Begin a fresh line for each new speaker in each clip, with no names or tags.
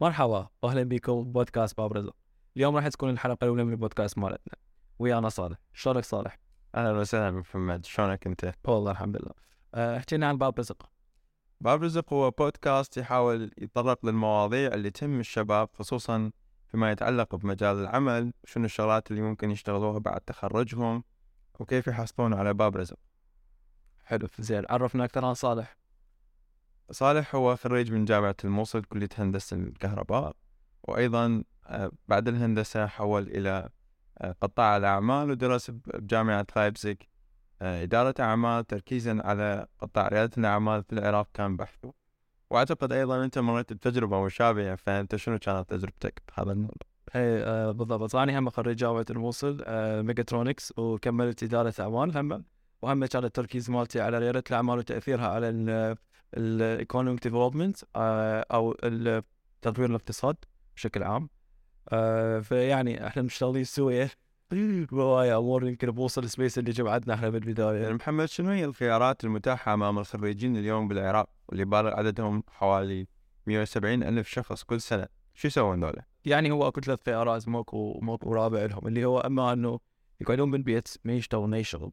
مرحبا واهلا بكم بودكاست باب رزق اليوم راح تكون الحلقة الأولى من البودكاست مالتنا. ويانا صالح. شلونك صالح؟
أهلا وسهلا محمد. شلونك أنت؟
والله الحمد لله. أه، احكي لنا عن باب رزق
باب رزق هو بودكاست يحاول يتطرق للمواضيع اللي تهم الشباب خصوصا فيما يتعلق بمجال العمل شنو الشغلات اللي ممكن يشتغلوها بعد تخرجهم وكيف يحصلون على باب رزق
حلو زين. عرفنا أكثر عن صالح.
صالح هو خريج من جامعة الموصل كلية هندسة الكهرباء وأيضا آه، بعد الهندسة حول إلى آه، قطاع الأعمال ودرس بجامعة لايبزيغ آه، إدارة أعمال تركيزا على قطاع ريادة الأعمال في العراق كان بحثه وأعتقد أيضا أنت مريت بتجربة مشابهة فأنت شنو كانت تجربتك بهذا الموضوع؟
اي بالضبط. أنا هم خريج جامعة الموصل ميجاترونكس وكملت إدارة أعمال هم وهم كان التركيز مالتي على ريادة الأعمال وتأثيرها على ال economic development أو تطوير الاقتصاد بشكل عام. آه فيعني إحنا مشتغلين سويا بهواية أمور يمكن بموصل سبيس اللي جمعتنا إحنا
يعني
بالبدايه
محمد شنو هي الخيارات المتاحة أمام الخريجين اليوم بالعراق واللي بالغ عددهم حوالي 170 ألف شخص كل سنة؟ شو يسوون ذوله؟
يعني هو أكو ثلاث خيارات ماكو ماكو رابع لهم اللي هو أما إنه يقعدون بالبيت ما يشتغلون اي شغل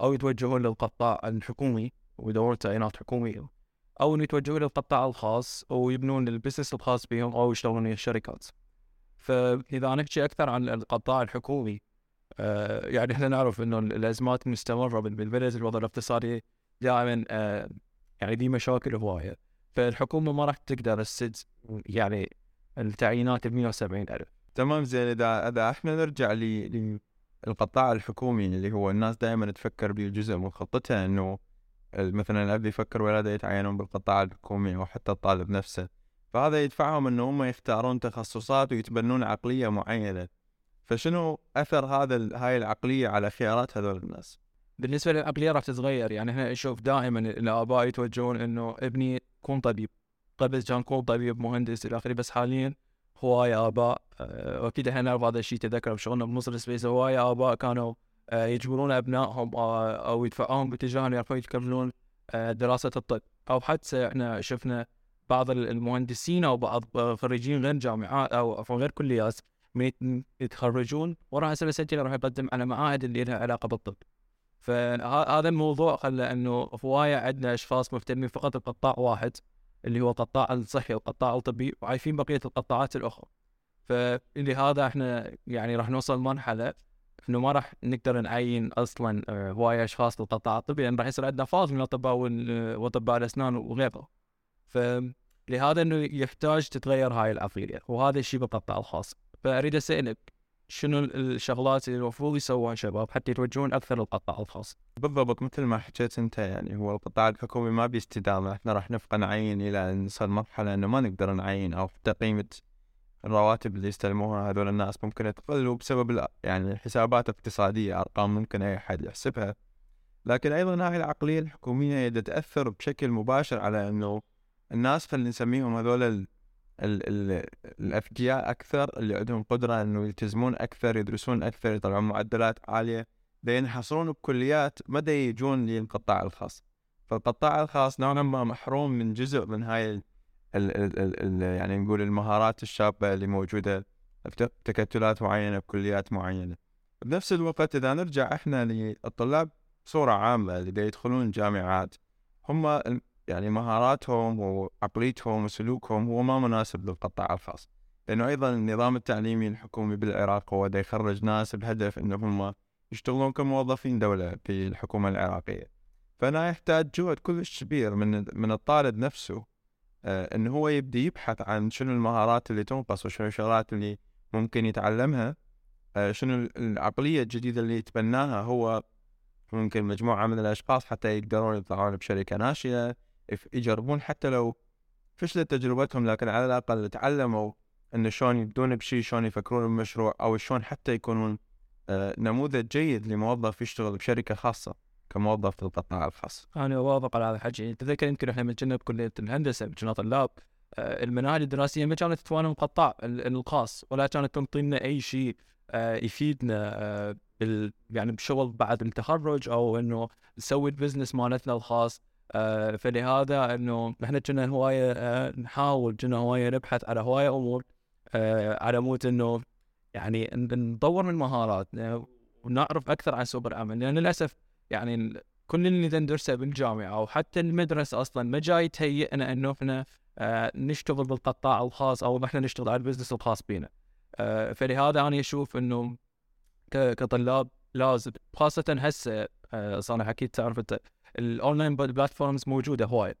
أو يتوجهون للقطاع الحكومي ويدورون تعيينات حكومية. أو إنه يتوجهون للقطاع الخاص ويبنون ال business الخاص بهم أو يشتغلون الشركات. فإذا نحكي أكثر عن القطاع الحكومي آه يعني إحنا نعرف إنه الأزمات مستمرة بال- بالبلد الوضع الاقتصادي دائما آه يعني ذي مشاكل هوايه فالحكومة ما راح تقدر تسد يعني التعيينات ب 170 ألف.
تمام زين. إذا إذا إحنا نرجع للقطاع الحكومي اللي هو الناس دائما تفكر به جزء من خطتها ال- مثلا الأب يفكر ولاده يتعينون بالقطاع الحكومي أو حتى الطالب نفسه. فهذا يدفعهم إنه هم يختارون تخصصات ويتبنون عقلية معينة. فشنو أثر هذا هاي العقلية على خيارات هذول الناس؟
بالنسبة للعقلية راح تتغير. يعني إحنا نشوف دائما الاباء يتوجهون إنه ابني كون طبيب. قبل كان كون طبيب مهندس إلى آخره بس حاليا هواية آباء. آه، وأكيد إحنا نعرف هذا الشيء تذكر بشغلنا بمصر سبيس هواية آباء كانوا يجبرون أبنائهم آه، أو يدفعوهم باتجاه انه يروحون يكملون آه، دراسة الطب. أو حتى إحنا شفنا بعض المهندسين أو بعض آه، خريجين غير جامعات أو عفوا غير كليات يتخرجون وراح يصير سجل يروح يقدم على معاهد اللي لها علاقة بالطب. فهذا الموضوع خلى إنه هواية عندنا أشخاص مهتمين فقط بقطاع واحد اللي هو القطاع الصحي والقطاع الطبي وعايفين بقية القطاعات الأخرى. فلهذا إحنا يعني راح نوصل مرحلة إنه ما راح نقدر نعين أصلا آه، هواية أشخاص للقطاع الطبي لأن راح يصير عندنا فاض من الاطباء وال- واطباء الاسنان وغيره. فلهذا إنه يحتاج تتغير هاي العقليه وهذا الشيء بالقطاع الخاص. فأريد أسألك شنو الشغلات اللي المفروض يسووها شباب حتى يتوجهون أكثر للقطاع الخاص؟
بالضبط مثل ما حكيت أنت يعني هو القطاع الحكومي ما بيستدامه. إحنا راح نبقى نعين إلى أن نصل مرحلة إنه ما نقدر نعين أو حتى قيمه الرواتب اللي يستلموها هذول الناس ممكن تقل وبسبب ال- يعني حسابات اقتصاديه أرقام ممكن أي أحد يحسبها. لكن أيضا هاي العقلية الحكومية هي دا تأثر بشكل مباشر على إنه الناس خلينا نسميهم هذول ال ال ال الاذكياء أكثر اللي عندهم قدرة إنه يلتزمون أكثر يدرسون أكثر يطلعون معدلات عالية. دا ينحصرون بكليات ما دا يجون للقطاع الخاص؟ فالقطاع الخاص نوعا ما محروم من جزء من هاي ال ال ال ال ال يعني نقول المهارات الشابة اللي موجودة في تكتلات معينة بكليات معينة. بنفس الوقت إذا نرجع إحنا للطلاب بصورة عامة اللي يدخلون الجامعات هم يعني مهاراتهم وعقليتهم وسلوكهم هو ما مناسب للقطاع الخاص. لأنه أيضا النظام التعليمي الحكومي بالعراق هو دا يخرج ناس بهدف إنه هم يشتغلون كموظفين دولة في الحكومة العراقية. فأنا يحتاج جهد كلش كبير من من الطالب نفسه آه، انه هو يبدي يبحث عن شنو المهارات اللي تنقص وشنو الشغلات اللي ممكن يتعلمها. آه، شنو العقلية الجديدة اللي يتبناها هو ممكن مجموعة من الأشخاص حتى يقدرون يطلعون بشركة ناشئة يف- يجربون حتى لو فشلت تجربتهم لكن على الأقل تعلموا إن شلون يبدون بشيء شلون يفكرون بمشروع أو شلون حتى يكونون آه، نموذج جيد لموظف يشتغل بشركة خاصة. كموظف في القطاع الخاص.
أنا أوافق على هذا الحكي. تذكر يمكن إحنا من كنا بكليه الهندسة كنا طلاب آه، المناهج الدراسية ما كانت تتوانى القطاع ال- الخاص ولا كانت تنطي لنا أي شيء آه، يفيدنا آه، بال يعني بشغل بعد التخرج أو إنه نسوي البزنس مالتنا الخاص. فلهذا إنه إحنا كنا هواية نحاول كنا هواية نبحث على هواية أمور على مود إنه يعني نطور من مهاراتنا ونعرف أكثر عن سوق العمل لأن للأسف يعني كل اللي ندرسه بالجامعة أو حتى المدرسة أصلا ما جاي تهيئنا إنه إحنا آه نشتغل بالقطاع الخاص أو إحنا نشتغل على ال business الخاص بينا. آه فلهذا أنا أشوف إنه كطلاب لازم خاصة هسه آه صالح أكيد تعرف إنت ال online platforms موجودة هواية.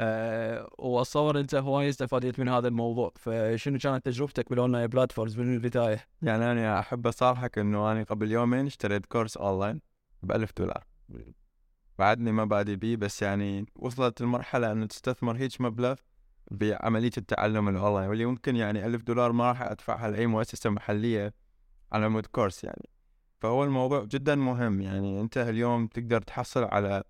أه واتصور إنت هواي استفادت من هذا الموضوع. فشنو كانت تجربتك بال online platforms من البداية؟
يعني أنا أحب أصارحك إنه أنا قبل يومين اشتريت course online. ب 1000 دولار. بعدني ما بادي بيه بس يعني وصلت المرحلة إنه تستثمر هيك مبلغ بعملية التعلم الأونلاين. واللي ممكن يعني 1000 دولار ما راح أدفعها لأي مؤسسة محلية على مود course يعني. فهو الموضوع جدا مهم يعني. أنت اليوم تقدر تحصل على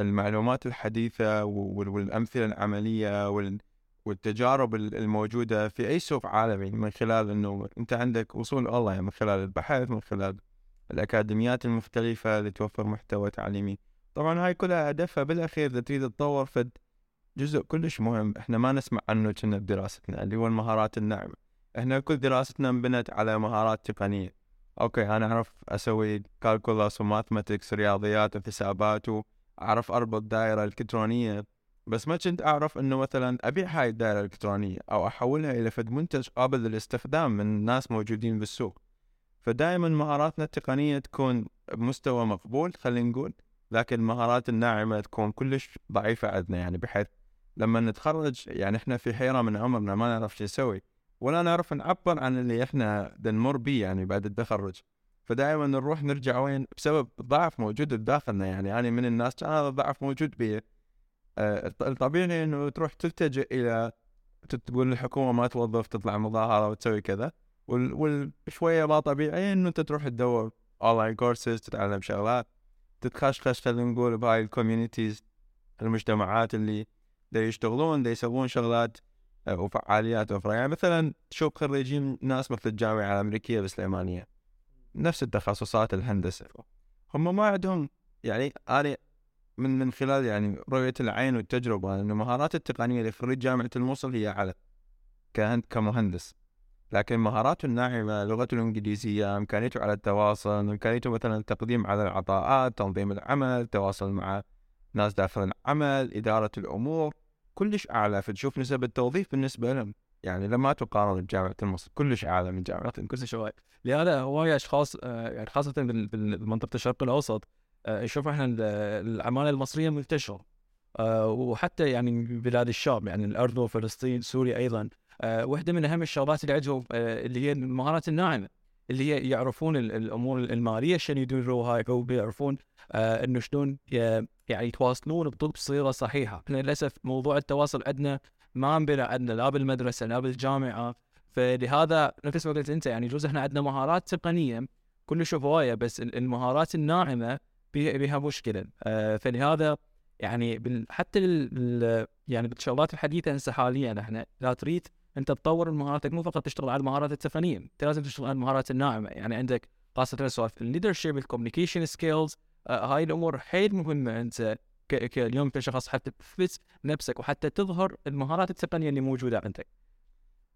المعلومات الحديثة وال- والأمثلة العملية وال والتجارب ال- الموجودة في أي سوق عالمي من خلال أنه أنت عندك وصول أونلاين من خلال البحث من خلال الأكاديميات المختلفة اللي توفر محتوى تعليمي. طبعا هاي كلها هدفها بالأخير إذا تريد تطور فد جزء كلش مهم. إحنا ما نسمع عنه كنا بدراستنا اللي هو المهارات الناعمة. إحنا كل دراستنا انبنت على مهارات تقنية. okay أنا أعرف أسوي calculus و mathematics رياضيات وحسابات وأعرف أربط دائرة إلكترونية. بس ما كنت أعرف إنه مثلا أبيع هاي الدائرة الإلكترونية أو أحولها إلى فد منتج قابل للاستخدام من ناس موجودين بالسوق. فدائما مهاراتنا التقنية تكون بمستوى مقبول خلينا نقول لكن المهارات الناعمة تكون كلش ضعيفة عندنا. يعني بحيث لما نتخرج يعني إحنا في حيرة من عمرنا ما نعرف شو نسوي ولا نعرف نعبر عن اللي إحنا نمر بيه يعني بعد التخرج. فدائما نروح نرجع وين؟ بسبب ضعف موجود بداخلنا. يعني أنا من الناس كان هذا الضعف موجود بي. آه، الط- الطبيعي إنه تروح تلتجئ إلى تقول الحكومة ما توظف تطلع مظاهرة وتسوي كذا. والشي ما طبيعي إنه أنت تروح تدور online courses تتعلم شغلات. تتخشخش خلينا نقول بهاي ال communities المجتمعات اللي اللي يشتغلون اللي يسوون شغلات آه، وفعاليات أخرى يعني مثلا تشوف خريجين ناس مثل الجامعة الأمريكية بالسليمانيه نفس التخصصات الهندسة. هم ما عندهم يعني أنا من من خلال يعني رؤية العين والتجربة أن المهارات التقنية لخريج جامعة الموصل هي كهند كمهندس. لكن مهاراته الناعمة لغته الإنجليزية إمكانيته على التواصل إمكانيته مثلا التقديم على العطاءات تنظيم العمل التواصل مع ناس داخل العمل إدارة الأمور كلش أعلى. فتشوف نسب التوظيف بالنسبة لهم. يعني لما تقارن بجامعة الموصل كلش أعلى من جامعة
كل شوي لهذا هواي أشخاص آه، يعني خاصة بال- بال- بمنطقة الشرق الأوسط آه، نشوف إحنا ال- العماله المصرية منتشرة. آه، وحتى يعني بلاد الشام يعني الأردن وفلسطين سوريا أيضا. آه، واحدة من أهم الشغلات اللي عندهم آه، اللي هي المهارات الناعمه اللي هي يعرفون ال- الأمور المالية شلون يديروها أو بيعرفون آه، إنه شلون يعني يتواصلون بصيغة صحيحة، إحنا للأسف موضوع التواصل عندنا ما انبنى عندنا لا بالمدرسة لا بالجامعة. فلهذا نفس ما قلت أنت يعني يجوز إحنا عندنا مهارات تقنية كلش هواية بس ال- المهارات الناعمة بيها مشكلة. آه فلهذا يعني حتى يعني بالشغلات الحديثة هسه حاليا إحنا لا تريد انت تطور مهاراتك مو فقط تشتغل على المهارات التقنية انت لازم تشتغل على المهارات الناعمة. يعني عندك خاصة سوالف ال leadership ال communication skills هاي الأمور حيل مهمة. انت اليوم كشخص حتى تثبت نفسك وحتى تظهر المهارات التقنية اللي موجودة عندك.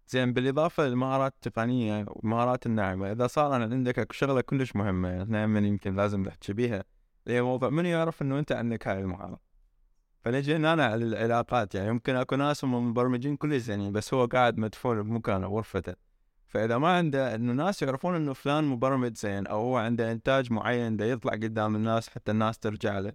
زين بالإضافة للمهارات التقنية والمهارات الناعمة إذا صار عندك شغلة كلش يعني إحنا يمكن لازم نحكي بيها اللي هي موضوع من يعرف إنه أنت عندك هاي المهارة؟ فنجي هنا على العلاقات يعني يمكن أكو ناس هم مبرمجين كلش زينين بس هو قاعد مدفون بمكانه غرفته فإذا ما عنده إنه الناس يعرفون إنه فلان مبرمج زين أو هو عنده إنتاج معين ده يطلع قدام الناس حتى الناس ترجع له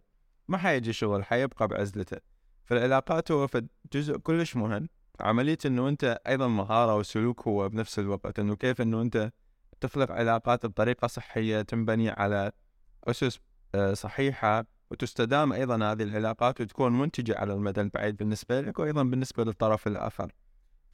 ما حيجي شغل حيبقى بعزلته. فالعلاقات هو جزء كلش مهم. عملية إنه أنت أيضا مهارة وسلوك هو بنفس الوقت إنه كيف إنه أنت تخلق علاقات بطريقة صحية تنبني على أسس آه، صحيحة وتستدام أيضا هذه العلاقات وتكون منتجة على المدى البعيد بالنسبة لك وأيضا بالنسبة للطرف الآخر.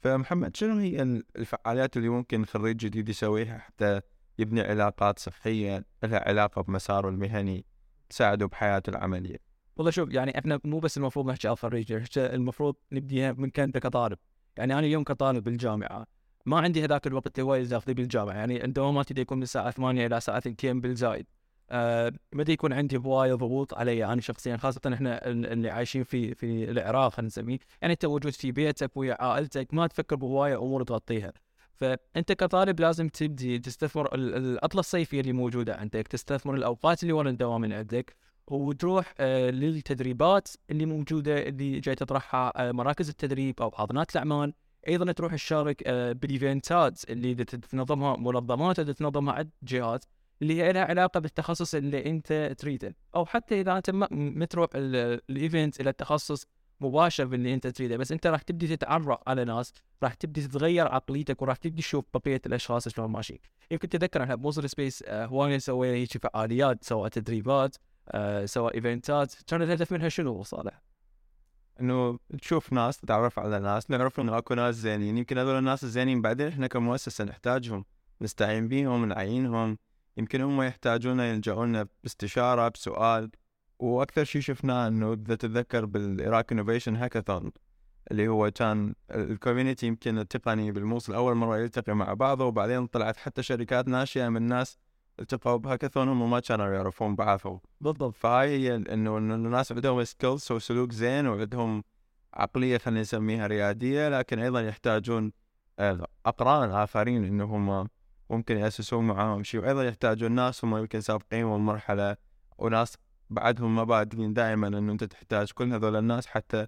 فمحمد شنو هي الفعاليات اللي ممكن خريج جديد يسويها حتى يبني علاقات صحية لها علاقة بمساره المهني تساعده بحياته العملية؟
والله شوف يعني إحنا مو بس المفروض نحكي على الخريج المفروض نبديها من كان كطالب. يعني أنا اليوم كطالب بالجامعة ما عندي هذاك الوقت اللي هو اللي تاخذيه بالجامعة يعني دا يكون من الساعة 8 إلى ساعه 2 بالزايد. آه يكون عندي هواية ضغوط علي. أنا شخصيا خاصة إحنا ال- اللي عايشين في في العراق خلينا نسميه يعني أنت موجود في بيتك ويا عائلتك ما تفكر بهواية أمور تغطيها. فأنت كطالب لازم تبدي تستثمر ال- العطله الصيفية اللي موجودة عندك تستثمر الأوقات اللي ورا الدوام اللي عندك وتروح آه للتدريبات اللي موجودة اللي جاي تطرحها آه مراكز التدريب أو حاضنات الأعمال. أيضا تروح تشارك آه بال eventات اللي تنظمها منظمات تنظمها عند جهات. اللي هي لها علاقة بالتخصص اللي أنت تريده. أو حتى إذا أنت ما تروح ال- ال event إلى التخصص مباشر باللي أنت تريده بس أنت راح تبدي تتعرف على ناس راح تبدي تتغير عقليتك وراح تبدي تشوف بقية الأشخاص شلون ماشيين. يمكن تتذكر إحنا بموصل سبيس آه هوايه سوينا هيك فعاليات سواء تدريبات آه سواء eventات كان الهدف منها شنو صالح؟
إنه تشوف ناس تتعرف على ناس نعرف إنه اكو ناس زينين. يمكن هذول الناس الزينين بعدين إحنا كمؤسسة نحتاجهم نستعين بيهم نعينهم. يمكن هم يحتاجونا يلجؤونا باستشاره بسؤال وأكثر شيء شفناه إنه إذا تتذكر بالعراق innovation hackathon اللي هو كان ال community يمكن التقني بالموصل أول مرة يلتقي مع بعضه وبعدين طلعت حتى شركات ناشئة من ناس التقوا بهاكاثون هم ما كانوا يعرفون بعضهم.
بالضبط.
فهاي هي إنه الناس عندهم سكيلز وسلوك زين وعندهم عقلية خلينا نسميها ريادية لكن أيضا يحتاجون آه، أقران آخرين إنه ممكن يأسسون معاهم شيء وأيضا يحتاجون ناس هم يمكن سابقين بالمرحله وناس بعدهم ما بادرين دائما إنه أنت تحتاج كل هذول الناس حتى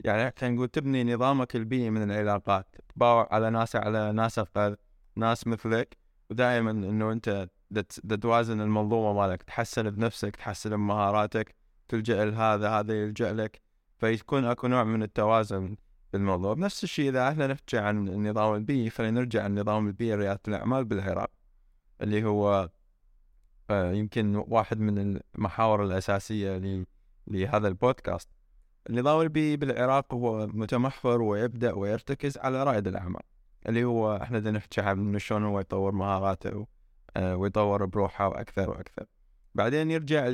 يعني خلينا نقول تبني نظامك البيئي من العلاقات تباوع على ناس على ناس أقل ناس مثلك ودائما إنه أنت دا ت- دا توازن المنظومه مالك تحسن بنفسك تحسن بمهاراتك تلجأ لهذا هذا يلجأ لك فيكون أكو نوع من التوازن. بالموضوع. بنفس الشيء إذا إحنا نحكي عن النظام البيئي خلينا نرجع للنظام البيئي رياده الأعمال بالعراق اللي هو آه، يمكن واحد من المحاور الأساسية ل- لهذا البودكاست. النظام البيئي بالعراق هو متمحور ويبدأ ويرتكز على رائد الأعمال اللي هو إحنا نحكي عن شلون هو يطور مهاراته آه، ويطور بروحه وأكثر وأكثر. بعدين يرجع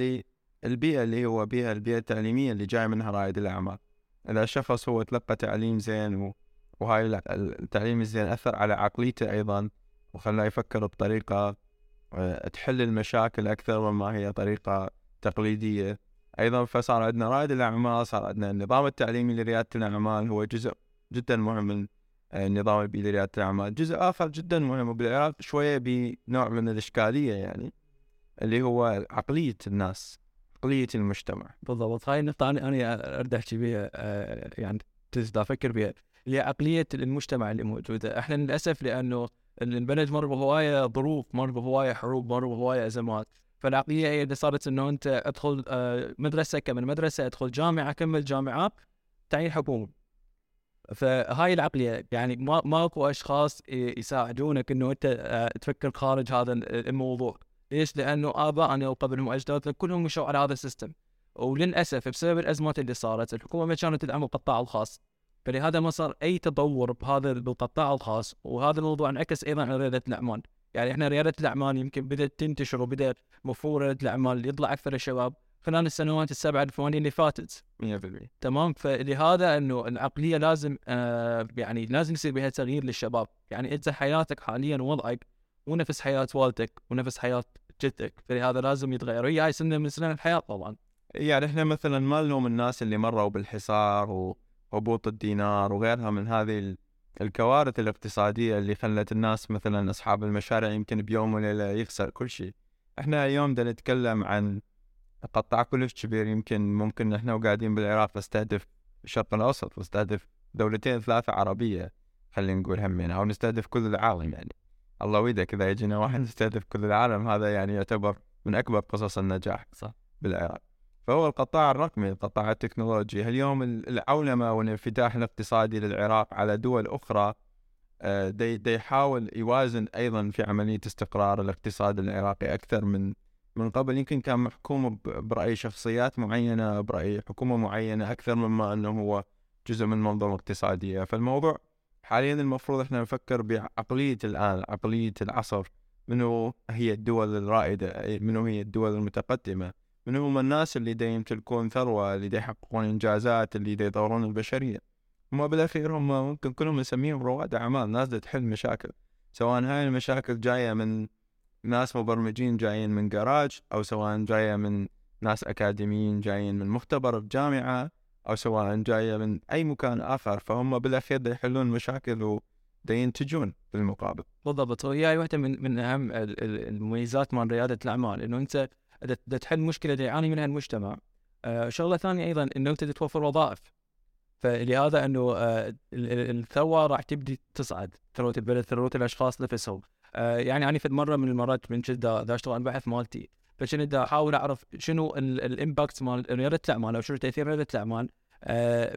للبيئة اللي هو بيئة البيئة التعليمية اللي جاي منها رائد الأعمال. إذا الشخص هو تلقى تعليم زين. وهاي التعليم الزين أثر على عقليته أيضا وخلاه يفكر بطريقة آه، تحل المشاكل أكثر مما هي طريقة تقليدية أيضا فصار عندنا رائد الأعمال صار عندنا النظام التعليمي لريادة الأعمال هو جزء جدا مهم من آه، النظام البيئي لرياده الأعمال جزء آخر جدا مهم وبالعراق شوية بنوع من الإشكالية يعني اللي هو عقلية الناس عقلية المجتمع.
بالضبط. هاي النقطة أنا أنا أريد أحكي بها آه، يعني أفكر بها اللي هي عقلية المجتمع اللي موجودة. إحنا للأسف لأنه البلد مر بهواية ظروف مر بهواية حروب مر بهواية أزمات. فالعقلية هي اللي صارت إنه أنت أدخل آه، مدرسة كمل مدرسة أدخل جامعة كمل جامعة تعيين حكومي. فهاي العقلية يعني ما ماكو أشخاص ي- يساعدونك إنه أنت آه، تفكر خارج هذا الموضوع. ليش؟ لأنه آبائنا وقبلهم وأجدادنا كلهم مشوا على هذا السيستم. وللأسف بسبب الأزمات اللي صارت الحكومة ما كانت تدعم القطاع الخاص. فلهذا ما صار أي تطور بهذا بالقطاع الخاص وهذا الموضوع انعكس أيضا على ريادة الأعمال. يعني إحنا ريادة الأعمال يمكن بدأت تنتشر وبدأ مفهوم ريادة الأعمال يطلع أكثر الشباب خلال السنوات السبعه الثمانيه اللي فاتت.
100%
تمام؟ فلهذا إنه العقلية لازم آه يعني لازم يصير بها تغيير للشباب. يعني أنت حياتك حاليا وضعك مو نفس حياة والدك ونفس حياة جدك. فلهذا لازم يتغير هي هاي سنة من سنن الحياة طبعا.
يعني إحنا مثلا ما نلوم الناس اللي مروا بالحصار وهبوط الدينار وغيرها من هذه ال- الكوارث الاقتصادية اللي خلت الناس مثلا أصحاب المشاريع يمكن بيوم وليلة يخسر كل شيء. إحنا اليوم بدنا نتكلم عن قطاع كلش كبير. يمكن ممكن إحنا وقاعدين بالعراق نستهدف الشرق الأوسط نستهدف دولتين ثلاثة عربية خلينا نقول همين أو نستهدف كل العالم يعني. الله ويدك إذا يجينا واحد يستهدف كل العالم هذا يعني يعتبر من أكبر قصص النجاح
صح.
بالعراق. فهو القطاع الرقمي القطاع التكنولوجي. اليوم ال- العولمة والانفتاح الاقتصادي للعراق على دول أخرى آه، دي, دي يحاول يوازن أيضا في عملية استقرار الاقتصاد العراقي أكثر من من قبل. يمكن كان محكوم ب- برأي شخصيات معينة برأي حكومة معينة أكثر مما أنه هو جزء من منظومة اقتصادية. فالموضوع حاليا المفروض إحنا نفكر بعقلية الآن عقلية العصر. منو هي الدول الرائدة؟ منو هي الدول المتقدمة؟ من هم الناس اللي دا يمتلكون ثروة اللي دا يحققون إنجازات اللي دا يطورون البشرية؟ هم بالأخير هم ممكن كلهم نسميهم رواد أعمال ناس دا تحل مشاكل. سواء هاي المشاكل جاية من ناس مبرمجين جايين من جراج أو سواء جاية من ناس أكاديميين جايين من مختبر بجامعه أو سواء جاية من أي مكان آخر فهم بالأخير يحلون مشاكل ودا ينتجون بالمقابل.
بالضبط. وهي واحدة من من أهم ال- ال- المميزات مال ريادة الأعمال إنه أنت تحل مشكلة يعاني منها المجتمع. آه، شغلة ثانية أيضا إنه أنت توفر وظائف. فلهذا إنه آه، ال- ال- الثروة راح تبدي تصعد ثروة البلد ثروة الأشخاص نفسهم. آه، يعني أنا في مرة من المرات من جنت دا أشتغل البحث مالتي فكنت دا أحاول أعرف شنو ال- ال impact مال رياده الاعمال أو شنو تأثير رياده الاعمال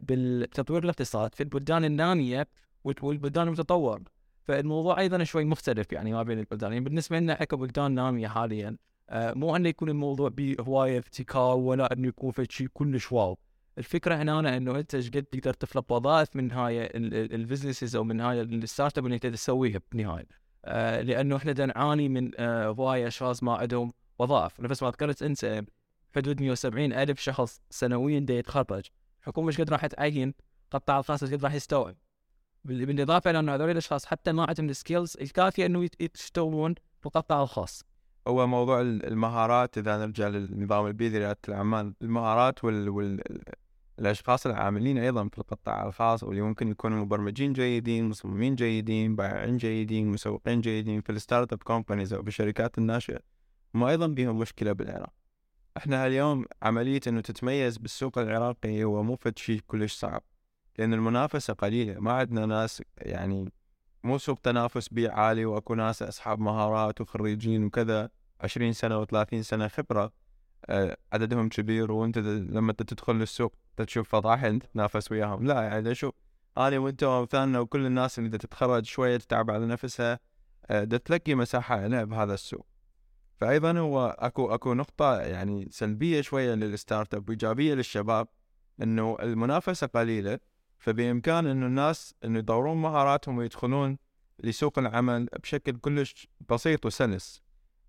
بالتطوير الاقتصاد في البلدان النامية وال- والبلدان المتطورة. فالموضوع أيضا شوي مختلف يعني ما بين البلدان. يعني بالنسبة لنا كبلدان نامية حاليا آه، مو إنه يكون الموضوع بهواية ابتكار ولا إنه يكون في شيء كلش wow. الفكرة هنا إنه أنت إيش قد تقدر تخلق وظائف من هاي ال businesses أو من هاي ال startup اللي انت تسويها بالنهايه آه، لأنه إحنا نعاني من آه، هواية اشخاص ما عندهم وظائف نفس ما ذكرت انت حدود 170 ألف شخص سنويا دا يتخرج الحكومة إيش قد راح تعين قطاع الخاص إيش قد راح يستوعب؟ بال- بالإضافة إلى إنه هذول الأشخاص حتى ما عندهم ال skills الكافية إنه يشتغلون بالقطاع الخاص.
هو موضوع ال- المهارات إذا نرجع للنظام البيئي لرياده الاعمال المهارات وال, وال... الأشخاص العاملين أيضا في القطاع الخاص واللي ممكن يكونوا مبرمجين جيدين مصممين جيدين بائعين جيدين مسوقين جيدين في ال startup companies أو بالشركات الناشئة. هم أيضا بهم مشكلة بالعراق. إحنا اليوم عملية إنه تتميز بالسوق العراقي هو مو فد شيء كلش صعب لأن المنافسة قليلة ما عندنا ناس يعني مو سوق تنافس بيه عالي وأكو ناس أصحاب مهارات وخريجين وكذا 20 سنة و30 سنة خبرة آه، عددهم كبير وأنت لما تدخل للسوق تشوف فضاحل تتنافس وياهم. لا يعني شوف أنا وأنت وامثالنا وكل الناس اللي تتخرج شوية تتعب على نفسها دا تلاقي مساحة لها بهذا السوق. فايضا هو أكو أكو نقطة يعني سلبية شوية للستارت أب وإيجابية للشباب إنه المنافسة قليلة فبإمكان إنه الناس إنه يطورون مهاراتهم ويدخلون لسوق العمل بشكل كلش بسيط وسلس.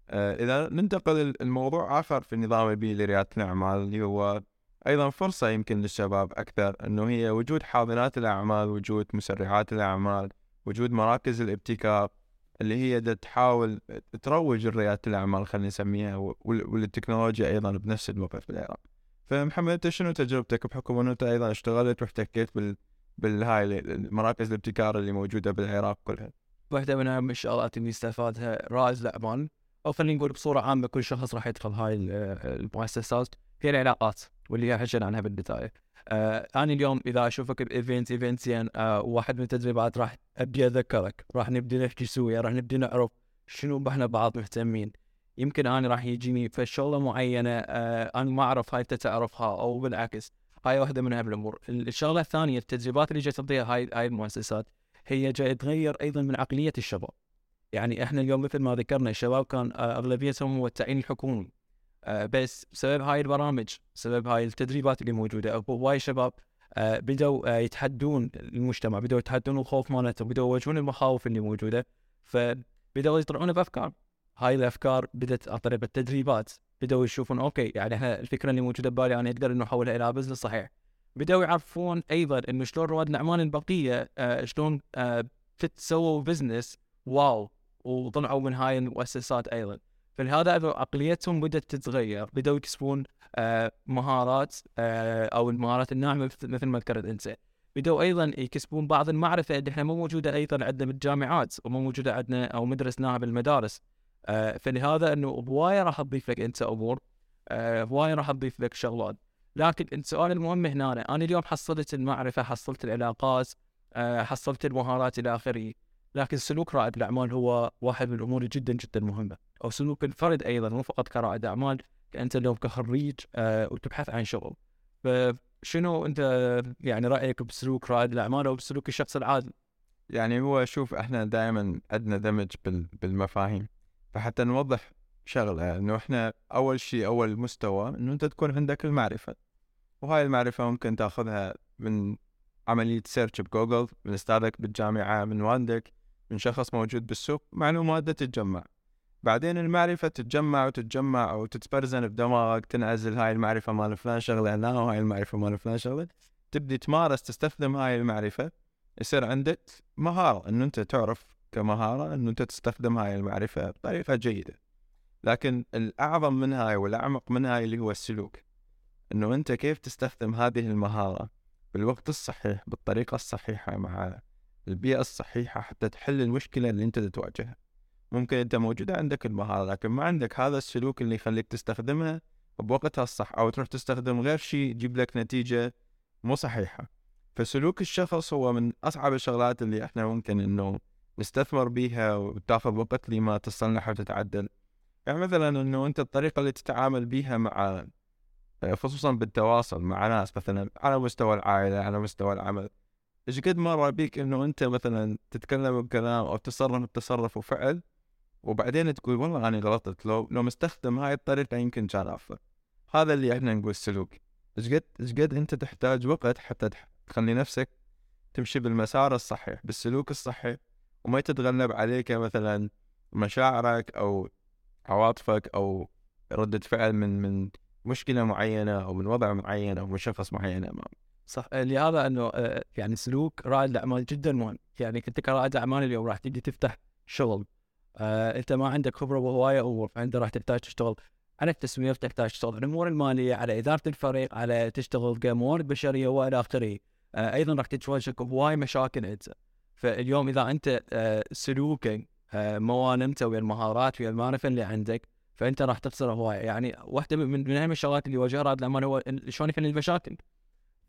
آه، إذا ننتقل الموضوع آخر في النظام البيئي لريادة الأعمال اللي هو أيضا فرصة يمكن للشباب أكثر إنه هي وجود حاضنات الأعمال وجود مسرعات الأعمال وجود مراكز الابتكار. اللي هي دا تحاول تروج رياده الأعمال خلينا نسميها وال- والتكنولوجيا أيضا بنفس الوقت في العراق فمحمد أنت شنو تجربتك؟ بحكم إنه أنت أيضا اشتغلت واحتكيت بال بالهاي المراكز الابتكار اللي موجودة بالعراق كلها.
واحدة من أهم الشغلات اللي استفادها رائد الأعمال أو خلينا نقول بصورة عامة كل شخص راح يدخل هاي ال- المؤسسات هي العلاقات واللي هي حكينا عنها بالبدايه. آه أنا اليوم إذا أشوفك ب event event زين آه واحد من التدريبات راح ابدي أذكرك. راح نبدي نحكي سويا راح نبدي نعرف شنو إحنا بعض مهتمين. يمكن أنا راح يجيني في شغله معينة آه أنا ما أعرف هاي انت تعرفها أو بالعكس هاي واحدة من الأمور. الشغلة الثانية التدريبات اللي جاي تعطيها هاي هاي المؤسسات هي جاي تغير أيضا من عقلية الشباب. يعني إحنا اليوم مثل ما ذكرنا الشباب كان آه، أغلبيتهم هو التعيين الحكومي بس بسبب هاي البرامج بسبب هاي التدريبات اللي موجودة. هواي شباب آه، بدوا آه، يتحدون المجتمع بدوا يتحدون الخوف مالتهم بدوا يواجهون المخاوف اللي موجودة. فبدوا يطلعون بأفكار. هاي الأفكار بدأت عن طريق التدريبات. بدوا يشوفون okay يعني إحنا الفكرة اللي موجودة ببالي أنا أقدر إنه احولها إلى business صحيح. بدوا يعرفون أيضا إنه شلون رواد الأعمال البقية آه، شلون آه، تسووا business wow. وطلعوا من هاي المؤسسات أيضا. فلهذا عقليتهم بدأت تتغير بدأوا يكسبون آه، مهارات آه، أو المهارات الناعمة مثل- ما ذكرت أنت. بدأوا أيضا يكسبون بعض المعرفة اللي إحنا مو موجودة أيضا عندنا بالجامعات ومو موجودة عندنا أو مدرسناها بالمدارس. آه، فلهذا إنه هواية راح تضيف لك أنت أمور هواية راح تضيف لك شغلات. لكن السؤال المهم هنا أنا اليوم حصلت المعرفة حصلت العلاقات حصلت المهارات إلى آخره. لكن سلوك رائد الأعمال هو واحد من الأمور جدا جدا مهمة. أو سلوك الفرد أيضا مو فقط كرائد أعمال أنت اليوم كخريج آه، وتبحث عن شغل. فشنو أنت يعني رأيك بسلوك رائد الأعمال أو بسلوك الشخص العادي؟
يعني هو شوف إحنا دائما عندنا دمج بال- بالمفاهيم. فحتى نوضح شغلة إنه إحنا أول شيء أول مستوى إنه أنت تكون عندك المعرفة. وهاي المعرفة ممكن تأخذها من عملية search بجوجل من أستاذك بالجامعة من والدك من شخص موجود بالسوق معلومات تتجمع. بعدين المعرفة تتجمع وتتجمع أو تتخزن بدماغك تنعزل هاي المعرفة مال فلان شغلة هنا وهاي المعرفة مال فلان شغلة. تبدي تمارس تستخدم هاي المعرفة. يصير عندك مهارة انه أنت تعرف كمهارة انه أنت تستخدم هاي المعرفة بطريقة جيدة. لكن الأعظم من هاي والأعمق من هاي اللي هو السلوك. إنه أنت كيف تستخدم هذه المهارة بالوقت الصحيح بالطريقة الصحيحة مع البيئة الصحيحة حتى تحل المشكلة اللي أنت تواجهها. ممكن أنت موجود عندك المهارة لكن ما عندك هذا السلوك اللي يخليك تستخدمها بوقتها الصح أو تروح تستخدم غير شيء يجيب لك نتيجة مو صحيحة. فسلوك الشخص هو من أصعب الشغلات اللي إحنا ممكن إنه نستثمر بيها وتاخذ وقت لما تصلح وتتعدل يعني مثلا إنه أنت الطريقة اللي تتعامل بيها مع خصوصا بالتواصل مع ناس مثلا على مستوى العائلة على مستوى العمل. إيش قد مره بيك إنه أنت مثلا تتكلم بكلام أو تصرف بتصرف وفعل وبعدين تقول والله أنا غلطت لو لو مستخدم هاي الطريقة يمكن كان أفضل. هذا اللي إحنا نقول سلوك إيش قد إيش قد أنت تحتاج وقت حتى تخلي نفسك تمشي بالمسار الصحيح بالسلوك الصحي وما يتتغلب عليك مثلا مشاعرك أو عواطفك أو ردة فعل من من مشكلة معينة أو من وضع معين أو من شخص معين أمامك.
صح لهذا إنه آه، يعني سلوك رائد الاعمال جدا مهم. يعني انت كرائد اعمال اليوم راح تجي تفتح شغل. آه انت ما عندك خبرة بهوايه امور فانت راح تحتاج تشتغل. على التسويق تحتاج تشتغل. على الأمور المالية على إدارة الفريق على تشتغل كموارد بشرية وإلى اخره آه أيضا راح تواجهك بهواي مشاكل أنت. فاليوم إذا أنت آه سلوكك آه ما ويا المهارات ويا المعرفة اللي عندك فأنت راح تخسر هواية. يعني واحدة من من اهم الشغلات اللي يواجهها رائد الاعمال هو شلون يحل المشاكل؟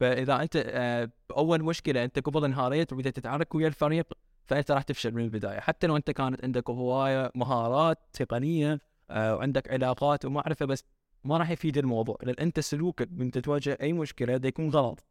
فإذا أنت آه أول مشكلة أنت قبل انهاريت وبدأت تتعارك ويا الفريق فأنت راح تفشل من البداية. حتى لو أنت كانت عندك هواية مهارات تقنية آه وعندك علاقات ومعرفة بس ما راح يفيد الموضوع. لأن أنت سلوكك من تواجه أي مشكلة ده يكون غلط.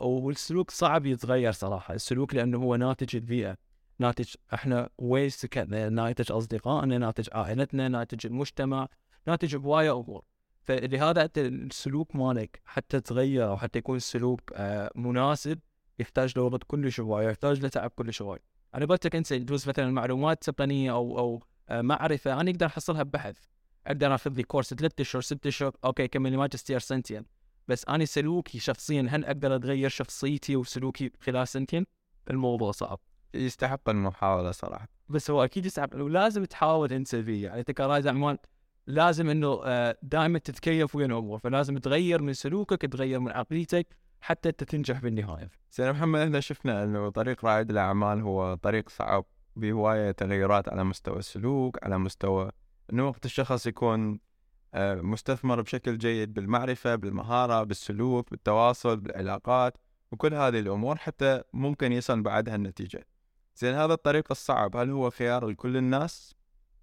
والسلوك صعب يتغير صراحة. السلوك لأنه هو ناتج البيئة. ناتج إحنا سكننا ناتج أصدقائنا ناتج عائلتنا ناتج المجتمع ناتج بوايا أمور. فلهذا انت السلوك مالك حتى تغير أو حتى يكون السلوك آه مناسب يحتاج له وقت كلش هوايه يحتاج له تعب كلش هوايه أنا قلت لك أنت يجوز مثلا معلومات تقنية أو أو آه، معرفة أنا أقدر أحصلها ببحث. أقدر أخذ لي course ثلاث أشهر ست أشهر okay كمل ماجستير سنتين. بس أنا سلوكي شخصيا هل أقدر أتغير شخصيتي وسلوكي خلال سنتين؟ الموضوع صعب.
يستحق المحاولة صراحة.
بس هو أكيد يستحق ولازم تحاول انت فيه يعني أنت كرائد اعمال لازم إنه آه، دائما تتكيف ويا الأمور فلازم تغير من سلوكك تغير من عقليتك حتى أنت تنجح بالنهاية.
سيدنا محمد إحنا شفنا إنه طريق رائد الأعمال هو طريق صعب بهواية تغيرات على مستوى السلوك على مستوى إنه وقت الشخص يكون آه، مستثمر بشكل جيد بالمعرفة بالمهارة بالسلوك بالتواصل بالعلاقات وكل هذه الأمور حتى ممكن يصل بعدها النتيجة. زين هذا الطريق الصعب هل هو خيار لكل الناس؟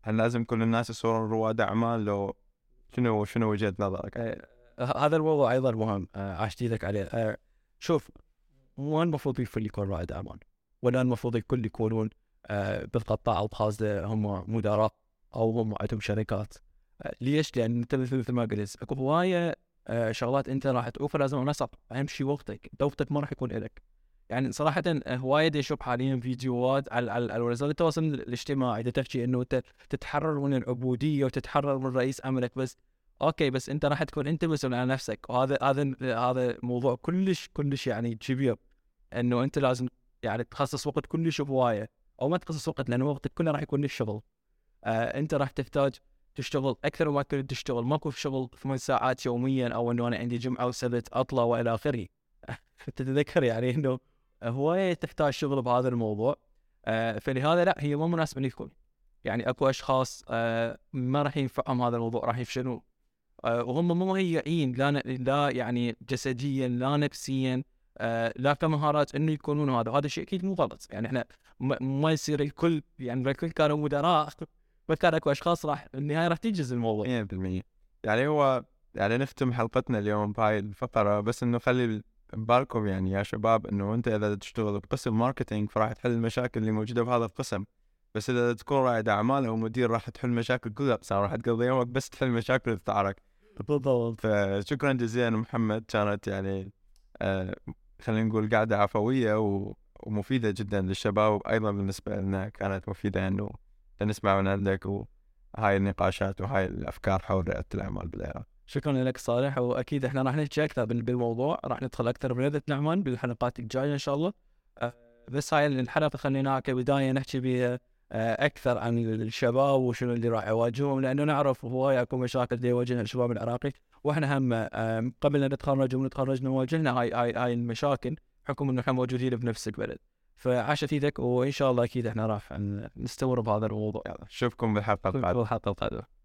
هل لازم كل الناس يصيرون رواد أعمال؟ لو شنو شنو وجهة نظرك؟
آه، هذا الموضوع أيضا مهم آه، لك عليه. آه، شوف مو المفروض الكل يكون رائد أعمال ولا المفروض الكل يكونون آه، بالقطاع الخاصة هم مدراء أو هم عندهم شركات. ليش؟ لأن أنت مثل ما قلت اكو هوايه شغلات أنت راح توفر لازم نصب أهم شيء وقتك وقتك ما راح يكون لك يعني صراحة هواية أشوف حاليا فيديوهات على على وسائل التواصل الاجتماعي تحكي إنه انت تتحرر من العبودية وتتحرر من رئيس عملك بس أوكي بس أنت راح تكون انت مسؤول عن نفسك. وهذا هذا هذا موضوع كلش كلش يعني كبير. إنه أنت لازم يعني تخصص وقت كلش هوايه أو ما تخصص وقت لأنه وقتك كله راح يكون للشغل. آه أنت راح تحتاج تشتغل أكثر ما كنت تشتغل. ماكو شغل ثمان ساعات يوميا أو إنه أنا عندي جمعة وسبت أطلع وإلى آخره. تتذكر يعني إنه هواية تحتاج شغل بهذا الموضوع. آه فلهذا لا هي مو مناسبة للكل. يعني أكو أشخاص آه ما راح ينفعهم هذا الموضوع راح يفشلون. آه، وهم مو مهيئين لا لا يعني جسديا لا نفسيا لا كمهارات إنه يكونون هذا. وهذا شيء أكيد مو غلط. يعني إحنا ما يصير الكل يعني الكل كانوا مدراء بس كان أكو أشخاص راح النهاية راح تنجز الموضوع.
100% يعني هو يعني نختم حلقتنا اليوم بهاي الفقرة بس إنه خلي ببالكم يعني يا شباب إنه أنت إذا تشتغل بقسم ماركتينج فراح تحل المشاكل اللي موجودة بهذا القسم. بس إذا تكون رائد اعمال أو مدير راح تحل مشاكل كلها بس راح تقضي يومك بس تحل مشاكل التعارك
بالضبط.
فشكرا جزيلا محمد كانت يعني آه خلينا نقول قاعدة عفوية و... ومفيدة جدا للشباب وأيضا بالنسبة لنا كانت مفيدة إنه نسمع من عندك وهاي النقاشات وهاي الأفكار حول رياده الاعمال بالعراق.
شكرا لك صالح وأكيد إحنا راح نحكي أكثر بالموضوع. راح ندخل أكثر برياده الاعمال بالحلقات الجاية إن شاء الله. آه، بس هاي الحلقة خليناها كبداية نحكي بها آه، أكثر عن الشباب وشنو اللي راح يواجههم لأنه نعرف هواي اكو مشاكل يواجهها الشباب العراقي. وإحنا هم آه، قبل ان نتخرج ونتخرج نواجهنا هاي هاي هاي المشاكل حكم إنه إحنا موجودين بنفس البلد. فعاشت إيدك وإن شاء الله أكيد إحنا راح نستمر بهذا الموضوع.
نشوفكم بالحلقة القادمة.
الحلقة القادمة.